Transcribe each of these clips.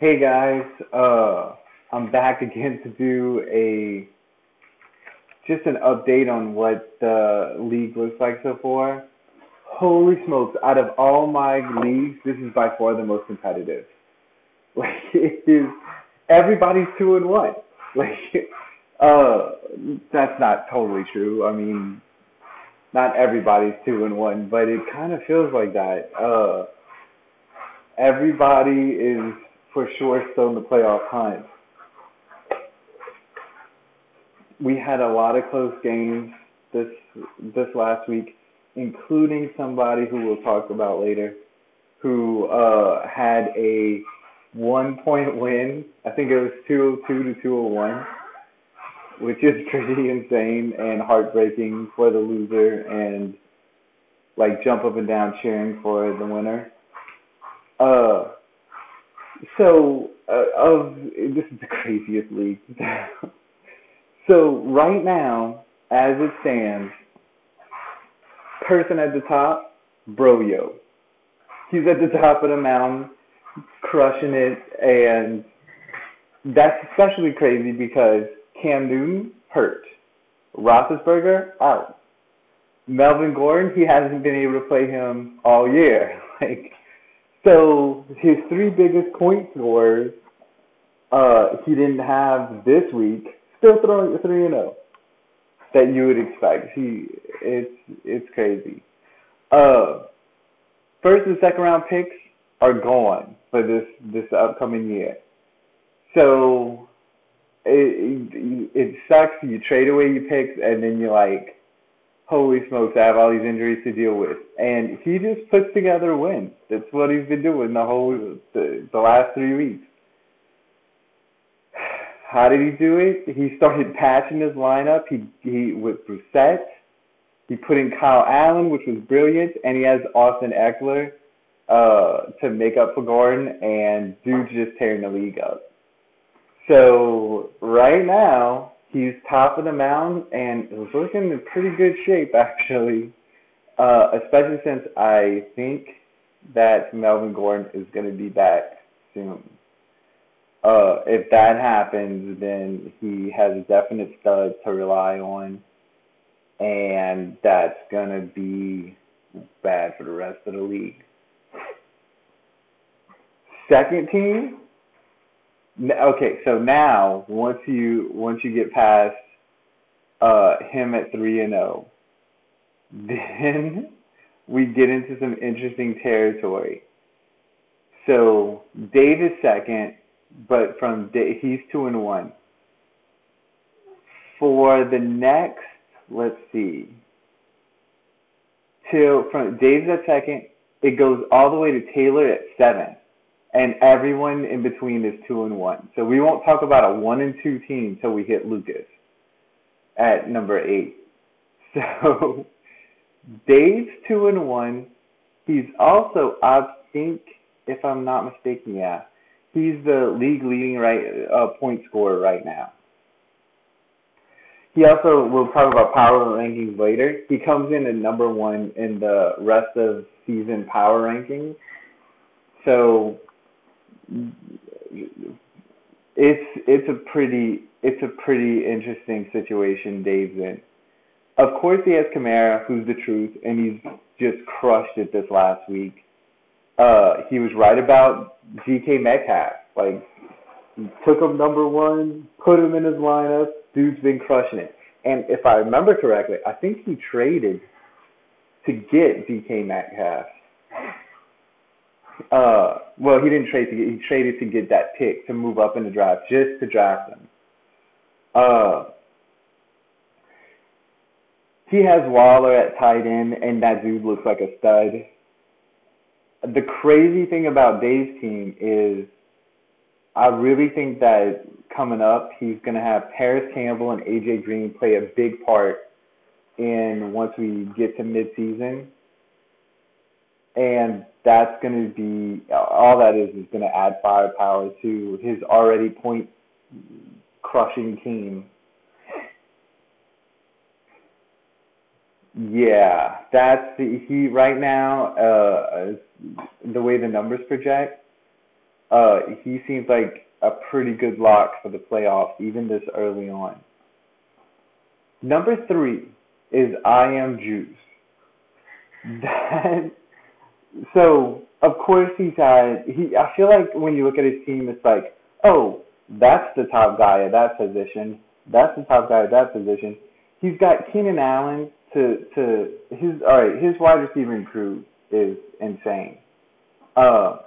Hey guys, uh, I'm back again to do a just an update on what the league looks like so far. Holy smokes! Out of all my leagues, this is by far the most competitive. Like it is, everybody's two and one. Like, uh, that's not totally true. I mean, not everybody's two and one, but it kind of feels like that. Uh, everybody is for sure still in the playoff hunt. We had a lot of close games this this last week, including somebody who we'll talk about later, who uh, had a one point win. I think it was two oh two to two oh one, which is pretty insane and heartbreaking for the loser and like jump up and down cheering for the winner. Uh, so uh, of this is the craziest league. so right now, as it stands, person at the top, Broyo. He's at the top of the mountain, crushing it, and that's especially crazy because Cam Newton hurt, Roethlisberger out, Melvin Gordon he hasn't been able to play him all year. Like so his three biggest point scorers, uh, he didn't have this week. Still throwing three and zero. Oh. That you would expect. He, it's it's crazy. Uh, first and second round picks are gone for this this upcoming year. So it, it it sucks. You trade away your picks, and then you're like, holy smokes, I have all these injuries to deal with. And he just puts together wins. That's what he's been doing the whole the, the last three weeks. How did he do it? He started patching his lineup. He he with Brissett. He put in Kyle Allen, which was brilliant, and he has Austin Ekeler uh, to make up for Gordon, and dude's just tearing the league up. So right now, he's top of the mound and looking in pretty good shape actually. Uh, especially since I think that Melvin Gordon is going to be back soon. Uh, if that happens, then he has a definite stud to rely on, and that's going to be bad for the rest of the league. Second team, Okay, so now once you once you get past uh him at three and oh, then we get into some interesting territory. So Dave is second, but from Dave, he's two and one. For the next, let's see, till from Dave's at second, it goes all the way to Taylor at seven and everyone in between is two and one. So we won't talk about a one and two team until we hit Lucas at number eight. So Dave's two and one. He's also, I think, if I'm not mistaken, yeah, he's the league leading right uh, point scorer right now. He also we'll talk about power rankings later. He comes in at number one in the rest of season power rankings. So it's it's a pretty it's a pretty interesting situation Dave's in. Of course, he has Kamara, who's the truth, and he's just crushed it this last week. Uh, he was right about DK Metcalf. Like, he took him number one, put him in his lineup. Dude's been crushing it. And if I remember correctly, I think he traded to get DK Metcalf uh, well, he didn't trade to get. He traded to get that pick to move up in the draft, just to draft him. Uh, he has Waller at tight end, and that dude looks like a stud. The crazy thing about Dave's team is, I really think that coming up, he's going to have Parris Campbell and AJ Green play a big part in once we get to midseason and that's going to be all that is is going to add firepower to his already point crushing team. Yeah, that's the, he right now. Uh, the way the numbers project, Uh, he seems like a pretty good lock for the playoffs, even this early on. Number three is I am Juice. That so of course he's had he I feel like when you look at his team it's like, oh, that's the top guy at that position. That's the top guy at that position. He's got Keenan Allen to to his all right, his wide receiving crew is insane. Uh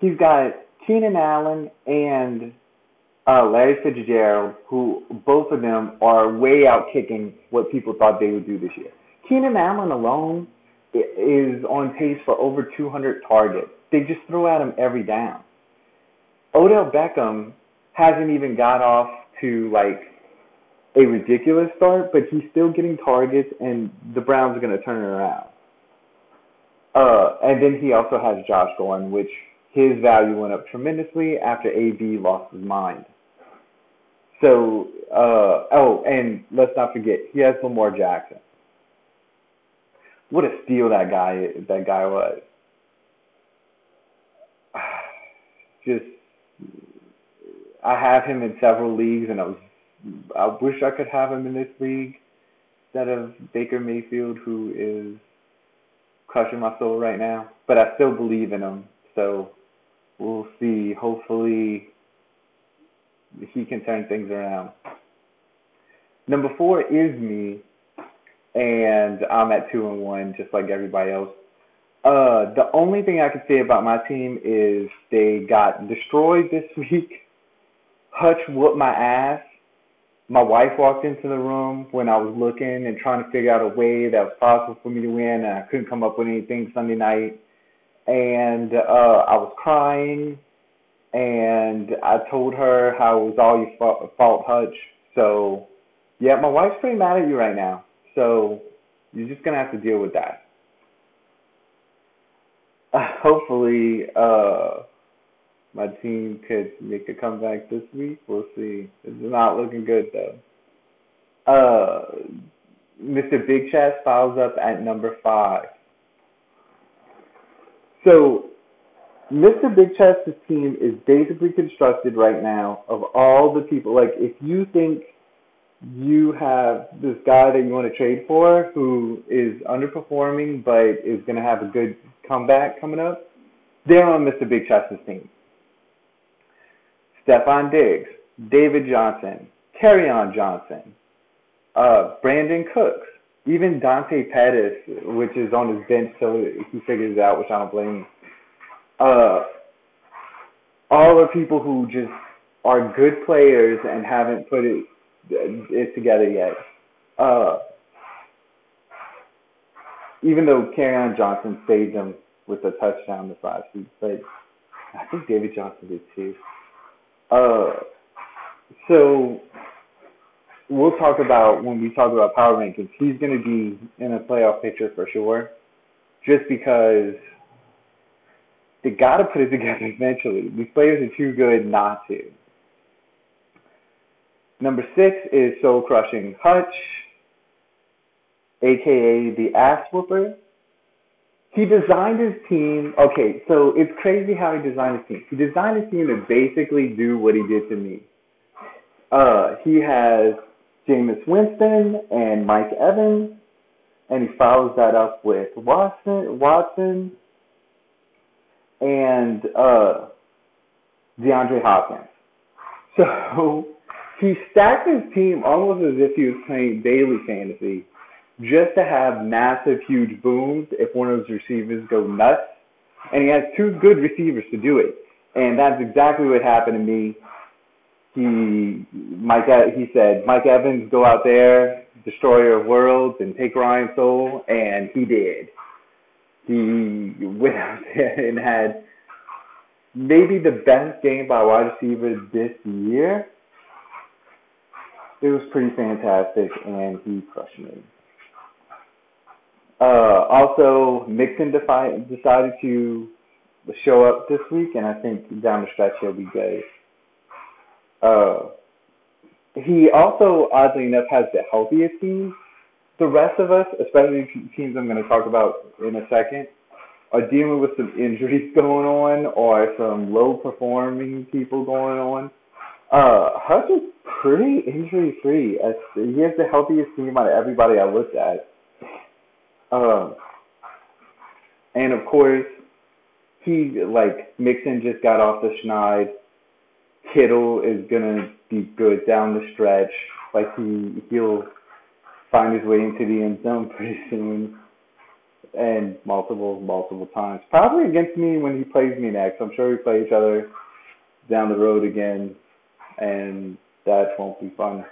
he's got Keenan Allen and uh, Larry Fitzgerald, who both of them are way out kicking what people thought they would do this year. Keenan Allen alone is on pace for over 200 targets. They just throw at him every down. Odell Beckham hasn't even got off to like a ridiculous start, but he's still getting targets, and the Browns are going to turn it around. Uh, and then he also has Josh Gordon, which his value went up tremendously after AB lost his mind. So, uh, oh, and let's not forget, he has Lamar Jackson. What a steal that guy that guy was. Just, I have him in several leagues, and I was, I wish I could have him in this league instead of Baker Mayfield, who is crushing my soul right now. But I still believe in him, so we'll see. Hopefully, he can turn things around. Number four is me, and I'm at two and one, just like everybody else. Uh, the only thing I can say about my team is they got destroyed this week. Hutch whooped my ass. My wife walked into the room when I was looking and trying to figure out a way that was possible for me to win, and I couldn't come up with anything Sunday night and uh, I was crying, and I told her how it was all your fault, fault, Hutch. So, yeah, my wife's pretty mad at you right now. So, you're just gonna have to deal with that. Uh, hopefully, uh, my team could make a comeback this week. We'll see. It's not looking good though. Uh, Mr. Big Chest files up at number five. So Mr. Big Chest's team is basically constructed right now of all the people. Like, if you think you have this guy that you want to trade for who is underperforming but is going to have a good comeback coming up, they're on Mr. Big Chest's team. Stefon Diggs, David Johnson, Kerryon Johnson, uh, Brandin Cooks, even Dante Pettis, which is on his bench so he figures it out, which I don't blame him. Uh, all are people who just are good players and haven't put it it together yet. Uh, even though Kerryon Johnson saved them with a touchdown this last week, but I think David Johnson did too. Uh, so we'll talk about when we talk about power rankings. He's going to be in a playoff picture for sure, just because they got to put it together eventually. These players are too good not to. Number six is Soul Crushing Hutch, aka the Ass Whooper. He designed his team. Okay, so it's crazy how he designed his team. He designed his team to basically do what he did to me. Uh, he has Jameis Winston and Mike Evans, and he follows that up with Watson, Watson, and uh, DeAndre Hopkins. So he stacked his team almost as if he was playing daily fantasy, just to have massive, huge booms if one of his receivers go nuts. And he has two good receivers to do it. And that's exactly what happened to me he Mike he said Mike Evans go out there destroyer of worlds and take Ryan's soul and he did. He went out there and had maybe the best game by wide receiver this year. It was pretty fantastic and he crushed me. Uh, also, Mixon defi- decided to show up this week, and I think down the stretch he'll be good. Uh, he also, oddly enough, has the healthiest team. The rest of us, especially teams I'm going to talk about in a second, are dealing with some injuries going on or some low performing people going on. Uh, Hutch is pretty injury free. He has the healthiest team out of everybody I looked at. Um, and of course, he like Mixon just got off the schneid. Kittle is gonna be good down the stretch. Like he he'll find his way into the end zone pretty soon and multiple, multiple times. Probably against me when he plays me next. I'm sure we play each other down the road again, and that won't be fun.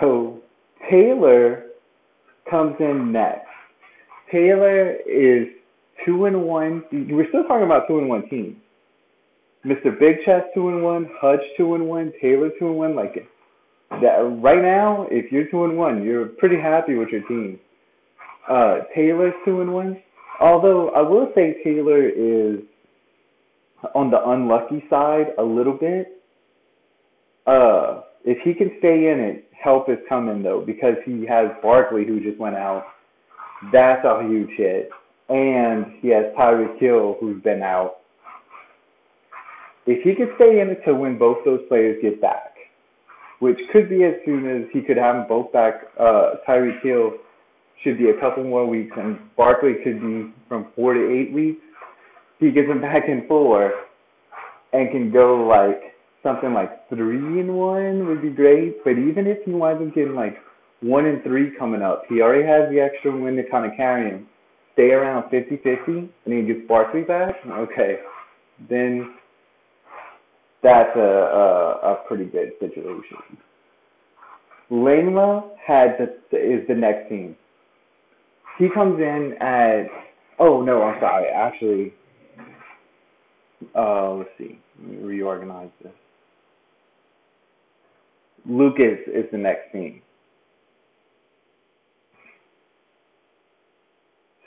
So Taylor comes in next. Taylor is two and one. We're still talking about two and one teams. Mr. Big Chest two and one, Hutch two and one, Taylor two and one. Like that right now, if you're two and one, you're pretty happy with your team. Uh, Taylor's two and one. Although I will say Taylor is on the unlucky side a little bit. Uh, if he can stay in it, help is coming though because he has Barkley who just went out. That's a huge hit, and he has Tyreek Hill who's been out. If he could stay in it to when both those players get back, which could be as soon as he could have them both back, uh, Tyreek Hill should be a couple more weeks, and Barkley could be from four to eight weeks. He gets him back in four and can go like something like three and one would be great. But even if he winds up getting like one and three coming up, he already has the extra win to kind of carry him. Stay around 50-50, and he gets Barkley back. Okay, then that's a a, a pretty good situation. Langma had the, is the next team. He comes in at oh no, I'm sorry. Actually, uh, let's see. Let me reorganize this. Lucas is the next team.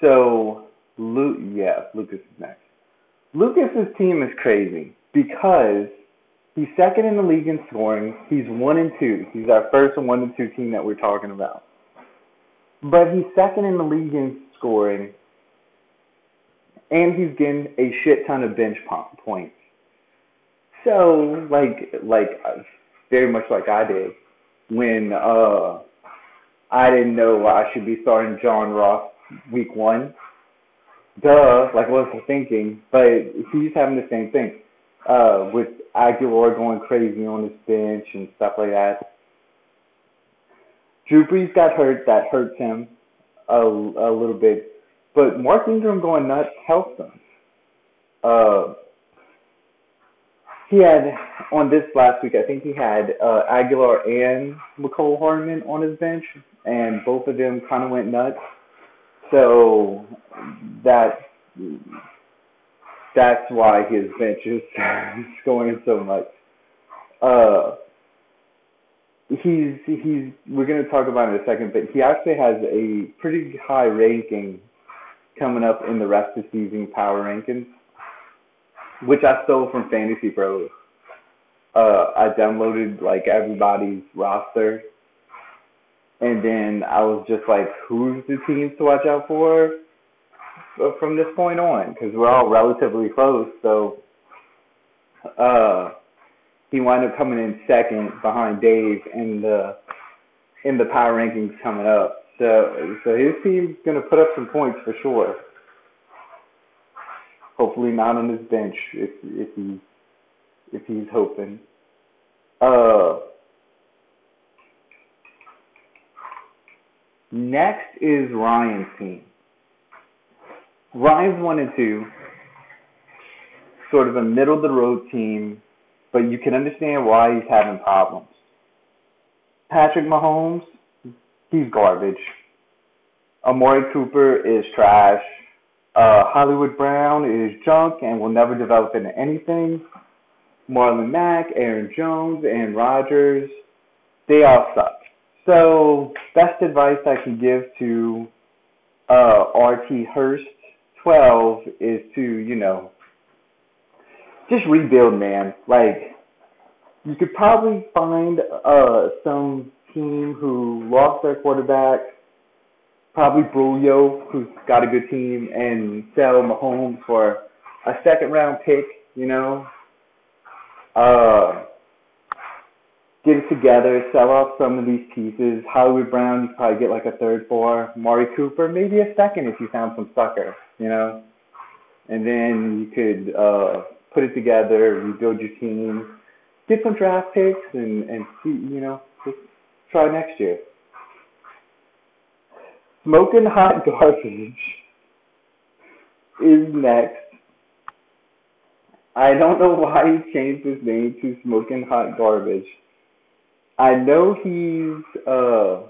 So, Luke, yeah, Lucas is next. Lucas's team is crazy because he's second in the league in scoring. He's one and two. He's our first one and two team that we're talking about but he's second in the league in scoring, and he's getting a shit ton of bench points. So, like, like very much like I did when uh I didn't know I should be starting John Ross week one. Duh, like what was I thinking? But he's having the same thing. Uh with Agholor going crazy on his bench and stuff like that. Drew Brees got hurt. That hurts him a, a little bit. But Mark Ingram going nuts helps him. Uh, he had on this last week. I think he had uh, Agholor and Mecole Hardman on his bench, and both of them kind of went nuts. So that that's why his bench is scoring so much. Uh, he's he's we're going to talk about in a second, but he actually has a pretty high ranking coming up in the rest of season power rankings, which I stole from Fantasy Pros. Uh, I downloaded like everybody's roster, and then I was just like, who's the teams to watch out for from this point on? Because we're all relatively close, so. Uh, he wound up coming in second behind Dave in the in the power rankings coming up. So so his team's gonna put up some points for sure. Hopefully not on his bench if if he if he's hoping. Uh next is Ryan's team. Ryan's one and two. Sort of a middle of the road team but you can understand why he's having problems. Patrick Mahomes, he's garbage. Amari Cooper is trash. Uh, Hollywood Brown is junk and will never develop into anything. Marlon Mack, Aaron Jones, and Rodgers, they all suck. So, best advice I can give to uh, RT Hurst 12 is to, you know, just rebuild, man. Like you could probably find uh some team who lost their quarterback probably Brouillot, who's got a good team, and sell Mahomes for a second round pick, you know. Uh, get it together, sell off some of these pieces. Hollywood Brown, you probably get like a third for. Mari Cooper, maybe a second if you found some sucker, you know. And then you could uh, put it together, rebuild your team, get some draft picks, and and see, you know, just try next year. Smoking hot garbage is next. I don't know why he changed his name to Smoking Hot Garbage. I know he's uh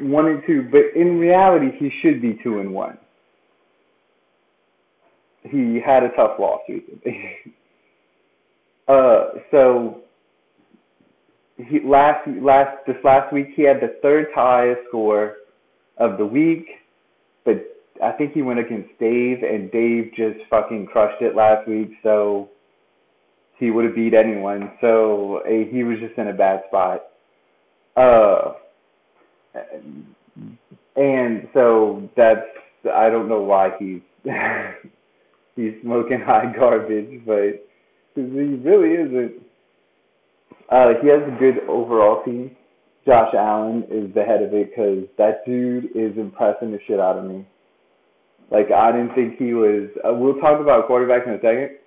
one and two, but in reality he should be two and one. He had a tough loss recently. uh so he last last this last week he had the third highest score of the week, but I think he went against Dave and Dave just fucking crushed it last week, so he would have beat anyone. So uh, he was just in a bad spot. Uh, and so that's I don't know why he's he's smoking hot garbage, but he really isn't. Uh, he has a good overall team. Josh Allen is the head of it because that dude is impressing the shit out of me. Like I didn't think he was. Uh, we'll talk about quarterbacks in a second.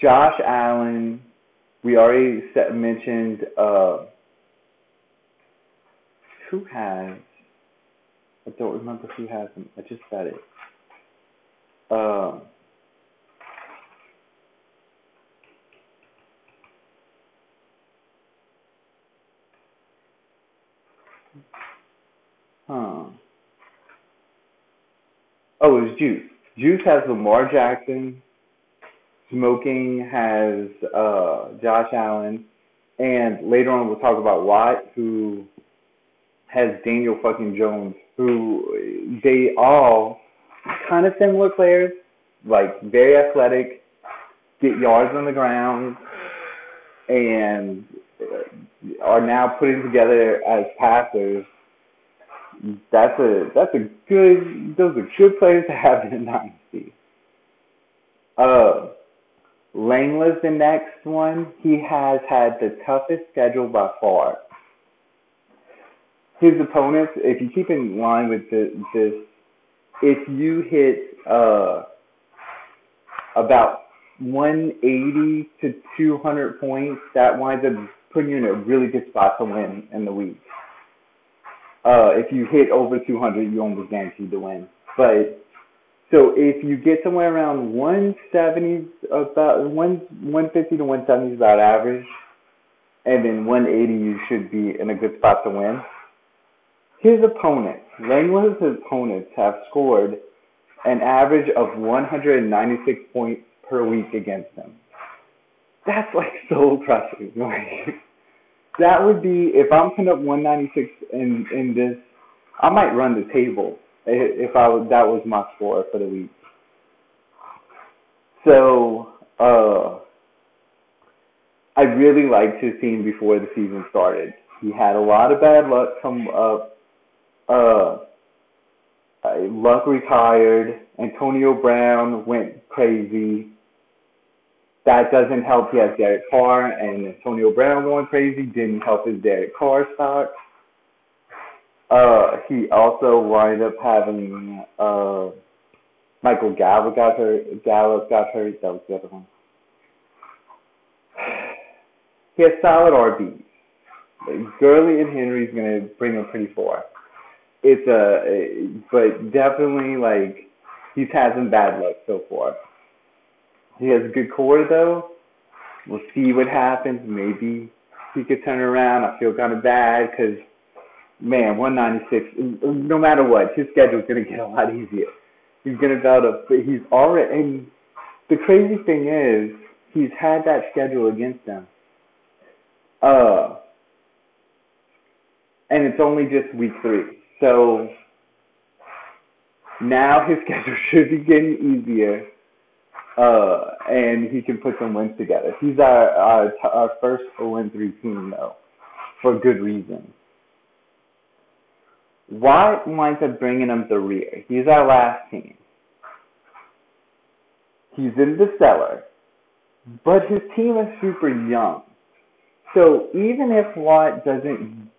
Josh Allen, we already set, mentioned uh, who has. I don't remember who has him. I just said it. Um, huh. Oh, it was Juice. Juice has Lamar Jackson, Smoking has uh, Josh Allen, and later on we'll talk about Watt, who has Daniel fucking Jones, who they all kind of similar players, like very athletic, get yards on the ground, and are now putting together as passers. That's a that's a good those are good players to have in dynasty. Uh Langla's the next one. He has had the toughest schedule by far. His opponents, if you keep in line with the, this, if you hit uh, about 180 to 200 points, that winds up putting you in a really good spot to win in the week. Uh, if you hit over 200, you almost guaranteed to win. But so if you get somewhere around 170, about one 150 to 170 is about average, and then 180 you should be in a good spot to win. His opponents, Langland's opponents, have scored an average of 196 points per week against him. That's like so impressive. that would be if I'm putting up 196 in in this, I might run the table if I was, that was my score for the week. So, uh, I really liked his team before the season started. He had a lot of bad luck come up. Uh, Luck retired. Antonio Brown went crazy. That doesn't help. He has Derek Carr, and Antonio Brown going crazy didn't help his Derek Carr stock. Uh, he also wound up having uh, Michael Gallup got hurt. Gallup got hurt. That was the other one. He has solid RBs. Gurley and Henry's gonna bring him pretty far. It's a, but definitely like he's had some bad luck so far. He has a good core though. We'll see what happens. Maybe he could turn around. I feel kind of bad because man, 196. No matter what, his schedule is going to get a lot easier. He's going to be able to. He's already. And the crazy thing is, he's had that schedule against them. Uh, and it's only just week three. So now his schedule should be getting easier. Uh, and he can put some wins together. He's our our, our first 0 3 team though, for good reason. Watt winds up bringing him the rear. He's our last team. He's in the cellar, but his team is super young. So even if Watt doesn't,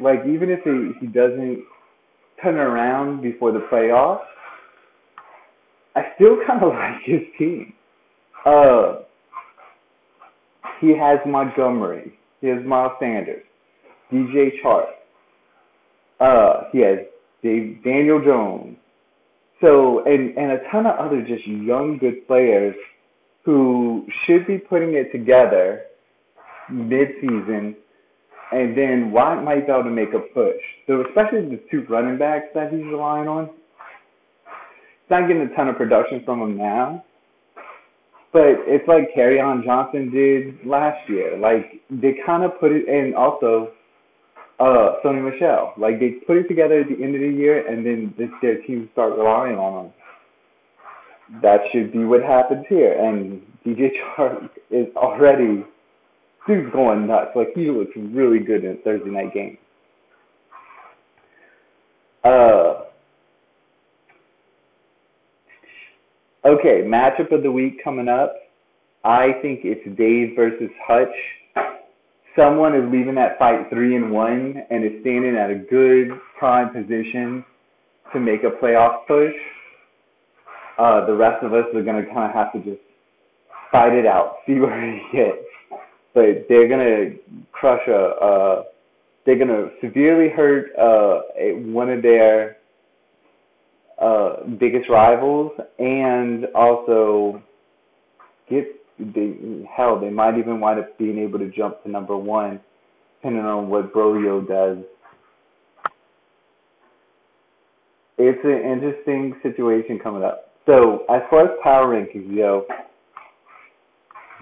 like, even if he, he doesn't turn around before the playoffs, I still kind of like his team. Uh, he has Montgomery. He has Miles Sanders, DJ Chark. Uh, he has Dave, Daniel Jones. So and and a ton of other just young good players who should be putting it together mid-season, and then Watt might be able to make a push. So especially the two running backs that he's relying on. Not getting a ton of production from them now, but it's like on Johnson did last year. Like they kind of put it, and also uh Sony Michel. Like they put it together at the end of the year, and then this, their team start relying on them. That should be what happens here. And DJ Chark is already dude's going nuts. Like he looks really good in Thursday night game. Uh. Okay, matchup of the week coming up. I think it's Dave versus Hutch. Someone is leaving that fight three and one and is standing at a good prime position to make a playoff push. Uh, the rest of us are gonna kind of have to just fight it out, see where he gets but they're gonna crush a. Uh, they're gonna severely hurt uh, a, one of their uh, biggest rivals, and also get they hell. They might even wind up being able to jump to number one, depending on what Brolio does. It's an interesting situation coming up. So as far as power rankings go,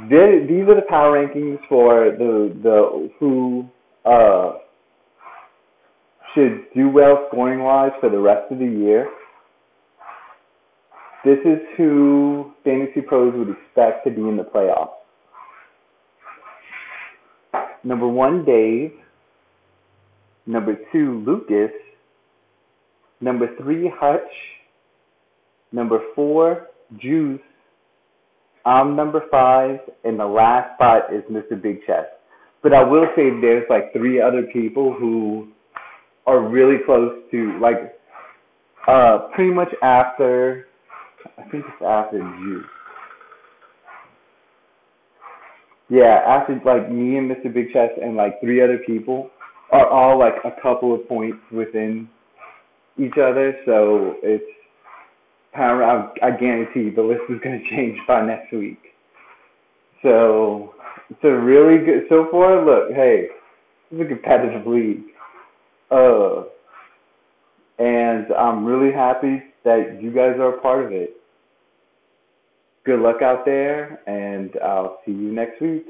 these are the power rankings for the the who uh, should do well scoring wise for the rest of the year. This is who fantasy pros would expect to be in the playoffs. Number one, Dave. Number two, Lucas. Number three, Hutch. Number four, Juice. I'm number five, and the last spot is Mr. Big Chest. But I will say there's like three other people who are really close to like uh pretty much after I think it's after you. Yeah, after like me and Mr. Big Chest and like three other people are all like a couple of points within each other, so it's power, I, I guarantee the list is going to change by next week. So it's a really good. So far, look, hey, it's a competitive league. Uh, and I'm really happy that you guys are a part of it. Good luck out there, and I'll see you next week.